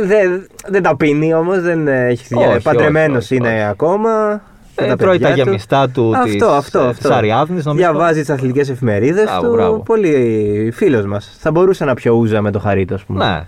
δεν, δεν τα πίνει όμως, δεν έχει Όχι, όχι, παντρεμένος όχι, είναι όχι. ακόμα. με Ε, τα τρώει τα παιδιά του. γεμιστά του Αυτό, της, αυτό, ε, αυτό. της Αριάδνης, νομίζω. Διαβάζει τις αθλητικές εφημερίδες Μπράβο, του. μπράβο. Πολύ φίλος μας. Θα μπορούσε να πιω ούζα με το Χαρίτο, ας πούμε. Ναι.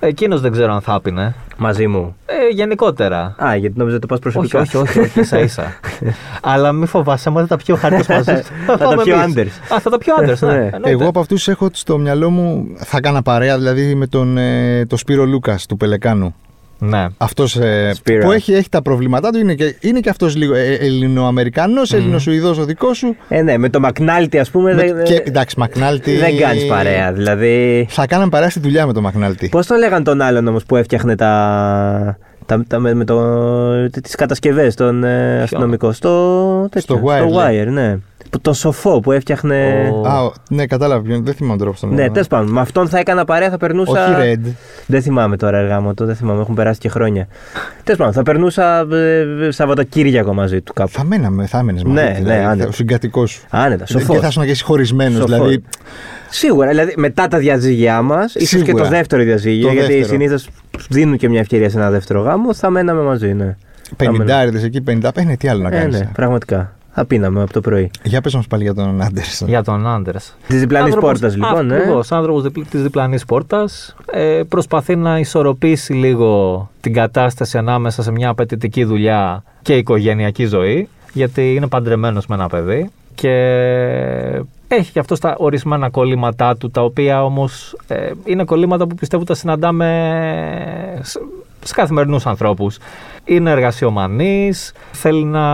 Εκείνος δεν ξέρω αν θα πίνε. Μαζί μου. Ε, γενικότερα. Α, γιατί νόμιζα ότι το πας Όχι, προσωπικά. όχι, όχι, όχι, ίσα ίσα. Αλλά μη φοβάσαι, άμα δεν τα πιω χάρτη μαζί. σου, Θα τα πάμε πιω εμείς. Anders. Α, θα τα πιω Άντερ. Ναι, Ναι. εννοείται. Εγώ από αυτούς έχω στο μυαλό μου. Θα έκανα παρέα δηλαδή με τον ε, το Σπύρο Λούκας του Πελεκάνου. Ναι. Αυτός Σπύρο. που έχει, έχει τα προβλήματά του είναι και, είναι και αυτός λίγο ε, Ελληνοαμερικανό, Ελληνοσουηδός ο δικό σου. Ε, ναι, με το Μακνάλτι, ας πούμε, Με- δεν, και, εντάξει, Μακνάλτη. δεν κάνεις παρέα. Δηλαδή, Θα κάναμε παρέα στη δουλειά με τον Μακνάλτη. Πώς τον λέγαν τον άλλον όμως που έφτιαχνε τα, τα, τα με, με το, τις κατασκευές των ε, αστυνομικών στο, τέτοιο, Στο Wire, στο λέει. Wire, ναι. Που- Τον σοφό που έφτιαχνε... Ο- Α, ο- ναι, κατάλαβα ποιον. Δεν θυμάμαι τώρα πώ τον Ναι, λέγανε. τέλος πάντων. Με αυτόν θα έκανα παρέα, θα περνούσα. Όχι Red. Δεν θυμάμαι τώρα εργά μου, το δεν θυμάμαι, έχουν περάσει και χρόνια. Τέλος πάντων, θα περνούσα ε, ε, Σαββατοκύριακο μαζί του κάπου. Θα μέναμε, θα έμενες μαζί. Ναι, δηλαδή, ναι, άνετα. Ο συγκατοικός σου. Άνετα, σοφός. Και θα ήσουν και εσύ χωρισμένος. Σοφός. Δηλαδή, Σίγουρα, δηλαδή μετά τα διαζύγια μας, ίσως και Σίγουρα. το δεύτερο διαζύγιο, Το γιατί δεύτερο. συνήθω δίνουν και μια ευκαιρία σε ένα δεύτερο γάμο, θα μέναμε μαζί, ναι. Θα μέναμε. 50 εκεί, 55. Ναι, τι άλλο να Ε, κάνεις. ναι, πραγματικά. Θα πίναμε από το πρωί. Για πες μας πάλι για τον Άντερ. Για τον Άντερ. Της διπλανής πόρτας, λοιπόν. Ακριβώς. Ε. Άνθρωπο της διπλανής πόρτας. Ε, προσπαθεί να ισορροπήσει λίγο την κατάσταση ανάμεσα σε μια απαιτητική δουλειά και οικογενειακή ζωή. Γιατί είναι παντρεμένος με ένα παιδί. Και έχει και αυτό τα ορισμένα κολλήματά του, τα οποία όμως ε, είναι κολλήματα που πιστεύω τα συναντάμε σε, σε καθημερινούς ανθρώπους. Είναι εργασιομανής, θέλει να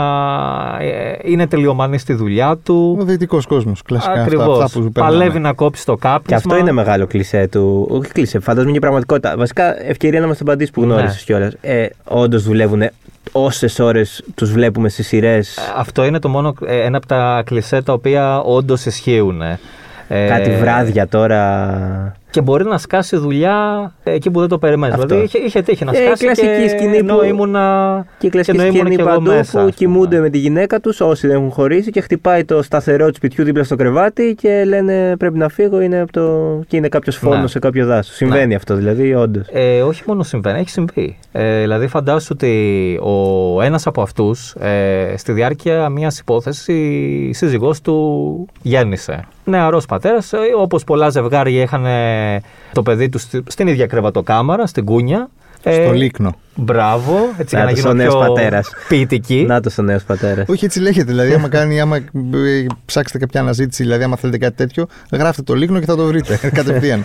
ε, είναι τελειομανής στη δουλειά του. Ο δυτικό κόσμος. Κλασικά αυτά, Ακριβώς. αυτά που περνάμε. Παλεύει να κόψει το κάπνισμα. Και αυτό είναι μεγάλο κλισέ του. Όχι κλισέ, φαντάζομαι και πραγματικότητα. Βασικά, ευκαιρία να μας το απαντήσεις που Ναι. γνώρισες κιόλας. Ε, Όντως δουλεύουν όσες ώρες τους βλέπουμε στις σειρές. Ε, Αυτό είναι το μόνο, ε, ένα από τα κλισέ τα οποία όντως ισχύουν. Ε, Κάτι βράδια τώρα. Και μπορεί να σκάσει δουλειά εκεί που δεν το περιμένεις. Αυτό. Δηλαδή είχε, είχε τύχει να Ε, η σκάσει. κλασική και σκηνή ενώ που- ήμουνα. Και η κλασική ενώ ήμουν σκηνή και εγώ παντού μέσα, ας που πούμε. κοιμούνται με τη γυναίκα τους, όσοι δεν έχουν χωρίσει και χτυπάει το σταθερό του σπιτιού δίπλα στο κρεβάτι και λένε πρέπει να φύγω είναι από το... και είναι κάποιος φόνος Ναι. σε κάποιο δάσος. Συμβαίνει αυτό δηλαδή, όντως. Ε, όχι μόνο συμβαίνει, έχει συμβεί. Ε, δηλαδή, φαντάσου ότι ο ένας από αυτούς ε, στη διάρκεια μιας υπόθεσης η σύζυγός του γέννησε. Νεαρό πατέρας, όπως πολλά ζευγάρια είχαν ε, το παιδί τους στη- στην ίδια κρεβατοκάμαρα, στην κούνια. Ε, Στο λίκνο. Μπράβο, έτσι για να Νάτος ο γίνω νέος πιο πατέρας. ποιητική. Να το ο νέος πατέρας. Όχι, έτσι λέγεται. Δηλαδή, άμα, κάνει, άμα ε, ψάξετε κάποια αναζήτηση, δηλαδή, άμα θέλετε κάτι τέτοιο, γράφτε το λίκνο και θα το βρείτε κατευθείαν.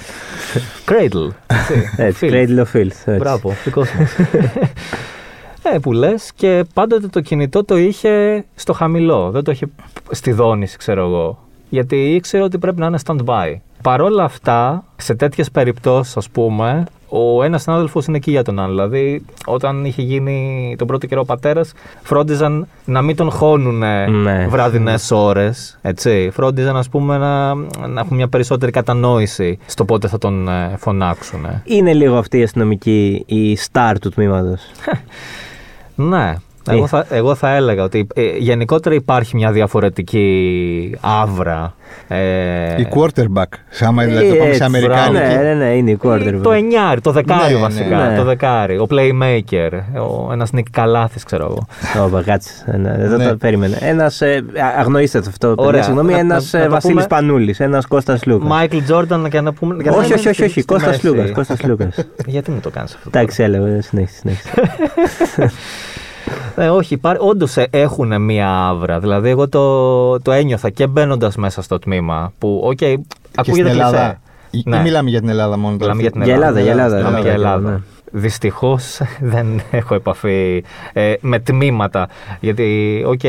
Cradle. έτσι, Έτσι, Filth. Cradle of Filth. έτσι. Μπράβο, δικό μα. ε, που λες και πάντοτε το κινητό το είχε στο χαμηλό. Δεν το είχε στη δόνηση, ξέρω εγώ. Γιατί ήξερε ότι πρέπει να είναι stand-by. Παρ' όλα αυτά, σε τέτοιες περιπτώσεις, ας πούμε, ο ένας συνάδελφος είναι εκεί για τον άλλο. Δηλαδή, όταν είχε γίνει τον πρώτο καιρό πατέρας, φρόντιζαν να μην τον χώνουν Ναι. βραδινέ ώρες. Φρόντιζαν, ας πούμε, να, να έχουν μια περισσότερη κατανόηση στο πότε θα τον ε, φωνάξουν. Είναι λίγο αυτή η αστυνομική η star του τμήματος. Ναι. Εγώ θα, εγώ θα έλεγα ότι ε, γενικότερα υπάρχει μια διαφορετική άβρα. Ε, Η quarterback. Σε άμα δηλαδή, το πάμε σε Έτσι, Αμερικάνικη. Ναι, ναι, ναι, είναι η quarterback. το εννιάρι, το δεκάρι Ναι, βασικά. ναι. Το δεκάρι. Ο playmaker. Ο, ένας Νικ Καλάθης, ξέρω εγώ. Ωπα, κάτσε. Ένα- Δεν Ναι. το περίμενε. Ένας. αγνοήστε το αυτό. παιδιά, Ωραία. Συγγνώμη, Να- ένας να- να το Βασίλης πούμε- Σπανούλης. Ένας Κώστας Σλούκας. Μάικλ Τζόρνταν και να πούμε. για να Όχι, μην όχι, όχι, στη- όχι. στη Κώστας μέση. Σλούκας. Κώστας Σλούκας. Γιατί μου το κάνεις αυτό. Εντάξει, έλεγα. Συνέχισε. συνέχισε. Ε, όχι, όντως έχουν μία αύρα. Δηλαδή, εγώ το, το ένιωθα και μπαίνοντας μέσα στο τμήμα. Που, οκ, Και στην ακούγεται Ελλάδα. κλισέ. Ή Ναι. ή μιλάμε για την Ελλάδα μόνο τώρα. Μιλάμε για την Για Ελλάδα, για Ελλάδα. Μιλάμε ναι, για ναι, Ελλάδα. ναι. Δυστυχώς δεν έχω επαφή ε, με τμήματα. Γιατί, οκ,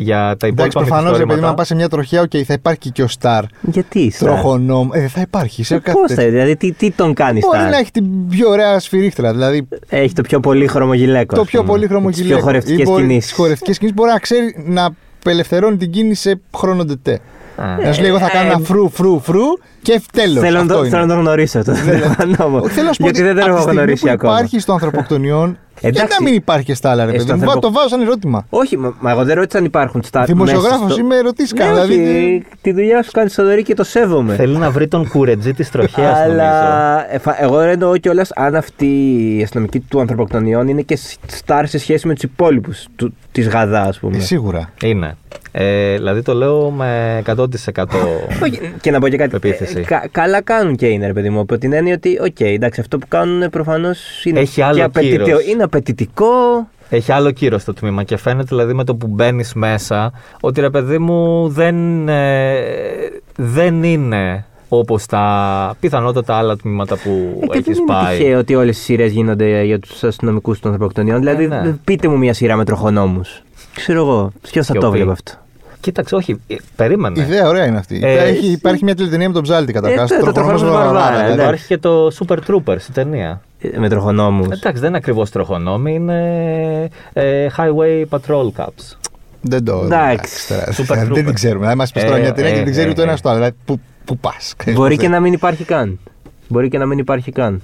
για τα Εντάξει, υπόλοιπα προφανώς επειδή μυθιστορήματα- να πας σε μια τροχιά, οκ, θα υπάρχει και ο star. Γιατί star? Τροχονόμος. Ε, θα υπάρχει. Σε κάθε Πώς τέτοιο. θα, δηλαδή, τι, τι τον κάνει Μπορεί star? να έχει την πιο ωραία σφυρίχτρα. Δηλαδή Έχει το πιο πολύχρωμο γιλέκο. το ας πιο πούμε. πολύχρωμο Τις γιλέκο. πιο χορευτικές Ή μπορεί- κινήσεις. τις χορευτικές κινήσεις μπορεί να ξέρει να απελευθερώνει την κίνηση σε χρόνο τετέ. Α, Να σου λέει, εγώ θα κάνω ένα φρου, φρου, φρου και τέλος. Θέλω, να το- θέλω να το γνωρίσω το νόμο. Όχι, θέλω να σου πω Γιατί ότι δεν τον από έχω τη στιγμή γνωρίσει που ακόμα. Υπάρχει στο ανθρωποκτονιών. Γιατί Εντάξει. να μην υπάρχει και στα άλλα, ρε Ε, παιδί στο μου. ανθρωπο- Το βάζω σαν ερώτημα. Όχι, μα, μα εγώ δεν ρώτησα αν υπάρχουν στα. Δημοσιογράφος μέσα στο- είμαι, ερωτήσεις Ναι, κάνω. όχι, Δηλαδή. τη δουλειά σου κάνεις Θοδωρή και το σέβομαι. Θέλει να βρει τον κουρετζή της τροχέας, νομίζω. Αλλά ε, φα- εγώ εννοώ κιόλας αν αυτή η αστυνομική του ανθρωποκτονιών είναι και στάρ σε σχέση με τους υπόλοιπους της ΓΑΔΑ, ας πούμε. Ε, Σίγουρα. Είναι. Ε, δηλαδή το λέω με 100%. Όχι, και να πω και κάτι. Πεποίθηση. ε, κα- καλά κάνουν και είναι, ρε παιδί μου. Από την έννοια ότι, οκ, εντάξει, αυτό που κάνουν προφανώς είναι, Έχει άλλο και απαιτητικό- κύρος. είναι απαιτητικό. Έχει άλλο κύρος στο τμήμα και φαίνεται δηλαδή με το που μπαίνεις μέσα ότι ρε παιδί μου δεν, ε, δεν είναι όπως τα πιθανότατα άλλα τμήματα που Ε, και δεν έχει είναι πάει. τυχαίο ότι όλες οι σειρές γίνονται για τους αστυνομικούς των ανθρωποκτονιών. Δηλαδή, Ε, ναι. πείτε μου μια σειρά με τροχονόμους. Ξέρω εγώ, ποιος θα το Σιωπή. βλέπει αυτό. Κοίταξε, όχι, ε, περίμενε. Η ιδέα ωραία είναι αυτή. Ε, Έχει, υπάρχει μια τηλετενία με τον Ψάλτη καταρχά. Ε, το- το Τροχονόμος Τροχονόμος Βαρβάρα, Βαρβάρα, δηλαδή. Υπάρχει και το Super Troopers η ταινία. Ε, Με τροχονόμους. Εντάξει, δεν είναι ακριβώς τροχονόμοι, είναι ε, Highway Patrol Cups. Δεν το. Εντάξει. τώρα. Super Δεν Trooper. την ξέρουμε. Δηλαδή, μας πεις τώρα Ε, μια ταινία και ε, δεν ξέρει ε, ούτε ένας ε. το άλλο. Δηλαδή, πού, πού πας. Μπορεί και να μην υπάρχει καν. Μπορεί και να μην υπάρχει καν.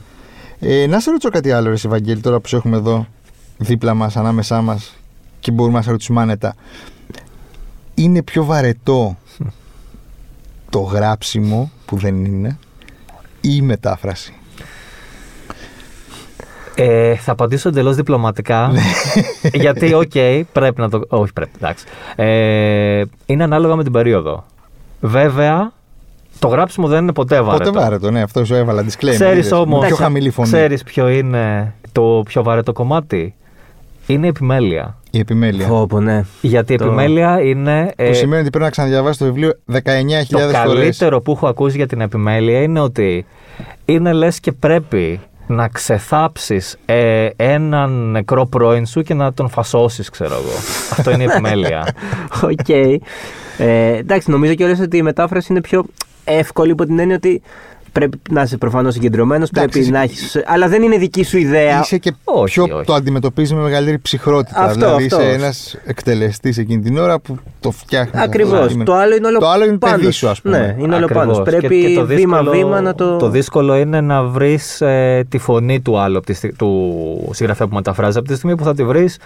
Ε, να σε ρωτήσω κάτι άλλο, ρε Ευαγγέλη, τώρα που σε έχουμε εδώ δίπλα μας, ανάμεσά μας και μπορούμε να σε ρωτήσουμε άνετα. Είναι πιο βαρετό το γράψιμο που δεν είναι ή η μετάφραση; Ε, θα απαντήσω εντελώς διπλωματικά. Ναι. γιατί, οκ, πρέπει να το. Όχι, πρέπει, εντάξει. Ε, είναι ανάλογα με την περίοδο. Βέβαια, το γράψιμο δεν είναι ποτέ βαρετό. Πότε βαρετό, ναι, αυτό σου έβαλα disclaimer. Ξέρεις είδες, όμως. με Πιο χαμηλή φωνή. Ξέρεις ποιο είναι το πιο βαρετό κομμάτι; Είναι η επιμέλεια. Η επιμέλεια. Πω, πω, ναι. Γιατί η Το- επιμέλεια είναι. ε, Που σημαίνει ότι πρέπει να ξαναδιαβάσει το βιβλίο 19.000 το φορές. καλύτερο που έχω ακούσει για την επιμέλεια είναι ότι είναι λες και πρέπει να ξεθάψεις ε, έναν νεκρό πρώην σου και να τον φασώσεις, ξέρω εγώ. Αυτό είναι η επιμέλεια. Οκ. Ε, εντάξει, νομίζω κιόλας ότι η μετάφραση είναι πιο εύκολη υπό την έννοια ότι πρέπει να είσαι προφανώς συγκεντρωμένος, πρέπει εσύ- να έχεις. Αλλά δεν είναι δική σου ιδέα. Είσαι και Όχι, πιο όχι. το αντιμετωπίζεις με μεγαλύτερη ψυχρότητα. Αυτό, δηλαδή αυτός. είσαι ένας εκτελεστής εκείνη την ώρα που το φτιάχνεις. Ακριβώς. αντιμετωπίζει. Το άλλο είναι όλο Το άλλο είναι πάνω παιδί σου. σου, ας πούμε. Ναι, είναι όλο Ακριβώς. πάνω. σου. Και- Πρέπει και το δύσκολο- βήμα-βήμα να το. Το δύσκολο είναι να βρεις τη φωνή του άλλου, από τη στι- του συγγραφέα που μεταφράζει. Από τη στιγμή που θα τη βρεις,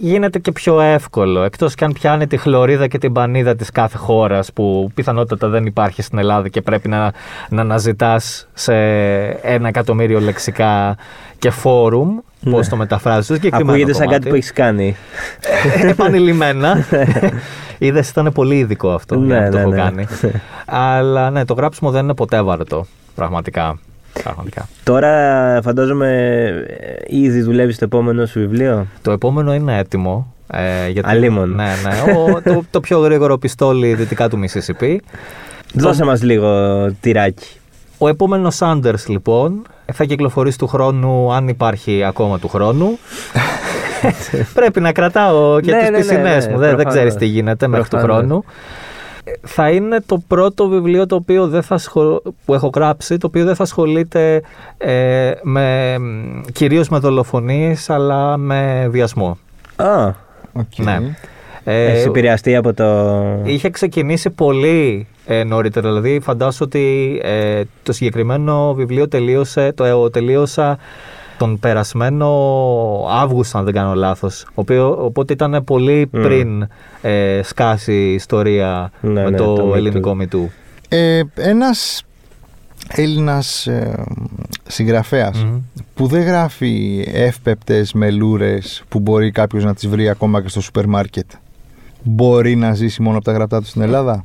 γίνεται και πιο εύκολο. Εκτός κι αν πιάνει τη χλωρίδα και την πανίδα της κάθε χώρας που πιθανότατα δεν υπάρχει στην Ελλάδα και πρέπει να, να αναζητά σε ένα εκατομμύριο λεξικά και φόρουμ. Πώς Ναι. το μεταφράζεις. το συγκεκριμένο Ακούγεται σαν κομμάτι. κάτι που έχεις κάνει. Επανειλημμένα. Είδες, ήταν πολύ ειδικό αυτό για Ναι, να το ναι, έχω ναι. κάνει. Αλλά ναι, το γράψιμο δεν είναι ποτέ βαρετό. Πραγματικά. Πραγματικά. Τώρα φαντάζομαι ε, ήδη δουλεύεις στο επόμενο σου βιβλίο; Το επόμενο είναι έτοιμο. Ε, γιατί, Αλίμον. Ναι, ναι. Ο, το, το πιο γρήγορο πιστόλι δυτικά του Mississippi. Δώσε μας λίγο τυράκι. Ο επόμενος Sanders λοιπόν θα κυκλοφορήσει του χρόνου, αν υπάρχει ακόμα του χρόνου. Πρέπει να κρατάω και Ναι, τις ναι, ναι, πισινές ναι, μου. Δεν, δεν προφανώς. ξέρεις τι γίνεται μέχρι του Προφανώς. χρόνου. Ε, Θα είναι το πρώτο βιβλίο το οποίο δεν θα σχολ- που έχω γράψει, το οποίο δεν θα ασχολείται ε, με, μ, κυρίως με δολοφονίες, αλλά με βιασμό. Α, Οκ. Ναι. Ε, έχει επηρεαστεί από το. Είχε ξεκινήσει πολύ ε, νωρίτερα. Δηλαδή, φαντάσου ότι ε, το συγκεκριμένο βιβλίο τελείωσε, το ε, τελείωσα τον περασμένο Αύγουστο, αν δεν κάνω λάθος. οποίο- Οπότε ήταν πολύ Μμ. πριν ε, σκάσει η ιστορία Ναι, με ναι, το, το Me ελληνικό μητού. Ε, ένας Έλληνας ε, συγγραφέας που δεν γράφει εύπεπτες μελούρες που μπορεί κάποιος να τις βρει ακόμα και στο σούπερ μάρκετ μπορεί να ζήσει μόνο από τα γραπτά του στην Ελλάδα;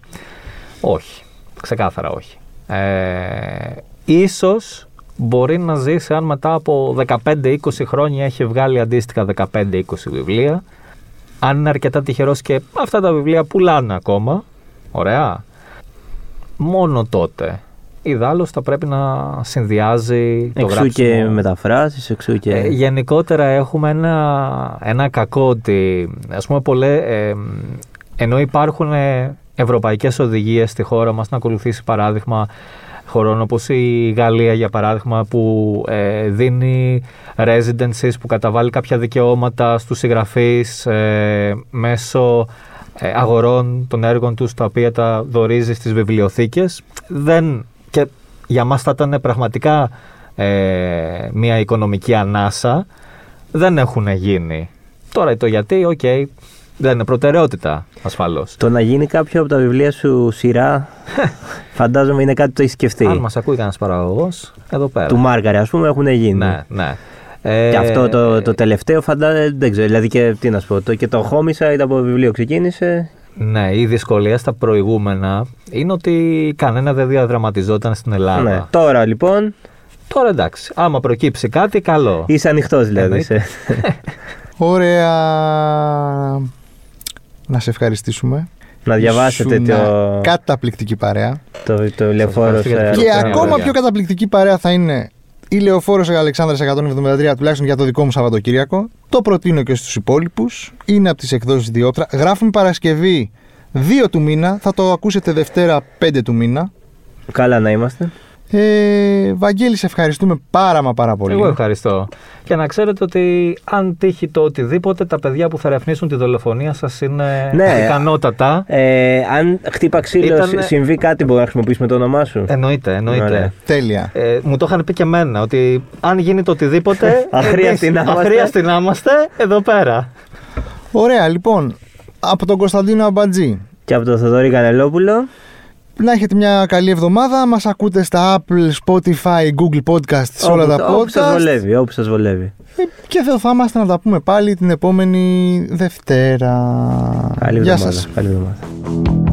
Όχι. Ξεκάθαρα όχι. Ε, ίσως μπορεί να ζήσει αν μετά από 15-20 χρόνια έχει βγάλει αντίστοιχα 15-20 βιβλία. Αν είναι αρκετά τυχερός και αυτά τα βιβλία πουλάνε ακόμα. Ωραία. Μόνο τότε. Ιδάλλως θα πρέπει να συνδυάζει το Εξού γράψιμο. και μεταφράσεις, εξού και. Ε, γενικότερα έχουμε ένα, ένα κακό ότι ας πούμε πολλέ, ε, ενώ υπάρχουν ε, ευρωπαϊκές οδηγίες στη χώρα μας να ακολουθήσει παράδειγμα χωρών όπως η Γαλλία για παράδειγμα που ε, δίνει residencies που καταβάλει κάποια δικαιώματα στους συγγραφείς ε, μέσω ε, αγορών των έργων τους τα οποία τα δορίζει στις βιβλιοθήκες. Δεν, και για μας θα ήταν πραγματικά ε, μια οικονομική ανάσα. Δεν έχουν γίνει. Τώρα το γιατί, οκ, δεν είναι προτεραιότητα ασφαλώς. Το να γίνει κάποιο από τα βιβλία σου σειρά, φαντάζομαι είναι κάτι που το έχεις σκεφτεί. Αν μας ακούει κανένας παραγωγός, εδώ πέρα. Του Μάργαρη, ας πούμε, έχουν γίνει. Ναι, ναι. Ε, Και αυτό το, το τελευταίο φαντάζομαι, δεν ξέρω, δηλαδή και τι να σου πω, το, και το Homicide από βιβλίο ξεκίνησε. Ναι, η δυσκολία στα προηγούμενα είναι ότι κανένα δεν διαδραματιζόταν στην Ελλάδα. Ναι. Τώρα λοιπόν, Τώρα εντάξει, άμα προκύψει κάτι, καλό. είσαι ανοιχτός δηλαδή. Εννοείται. σε- Ωραία. Να σε ευχαριστήσουμε. να διαβάσετε Ήσουν το, Καταπληκτική παρέα. το, το λεωφόρος. ευχαριστώ για την Και φιλοξενία, ακόμα βέβαια. πιο καταπληκτική παρέα θα είναι η Λεωφόρος Αλεξάνδρας 173, τουλάχιστον για το δικό μου Σαββατοκύριακο. Το προτείνω και στους υπόλοιπους. Είναι από τις εκδόσεις Διόπτρα. Γράφουμε Παρασκευή 2 του μήνα. Θα το ακούσετε Δευτέρα 5 του μήνα. Καλά να είμαστε. Ε, Βαγγέλη, σε ευχαριστούμε πάρα μα πάρα πολύ. Εγώ ευχαριστώ. Και να ξέρετε ότι αν τύχει το οτιδήποτε, τα παιδιά που θα ερευνήσουν τη δολοφονία σας είναι Ναι. ικανότατα. Ε, αν χτύπα ξύλο, Ήτανε- συμβεί κάτι, μπορούμε να χρησιμοποιήσουμε το όνομά σου; Εννοείται, εννοείται. Ωραία. Τέλεια. Ε, μου το είχαν πει και εμένα ότι αν γίνει το οτιδήποτε. Αχρίαστοι εμείς να είμαστε. αχρίαστοι να είμαστε εδώ πέρα. Ωραία, λοιπόν. Από τον Κωνσταντίνο Αμπατζή. Και από τον Θοδωρή Κανελόπουλο. Να έχετε μια καλή εβδομάδα. Μας ακούτε στα Apple, Spotify, Google Podcast, σε όλα όπου- τα Όπου σας podcast. βολεύει, όπου σας βολεύει. Ε, Και θα θα είμαστε να τα πούμε πάλι την επόμενη Δευτέρα. Καλή Γεια εβδομάδα. σας. Καλή εβδομάδα.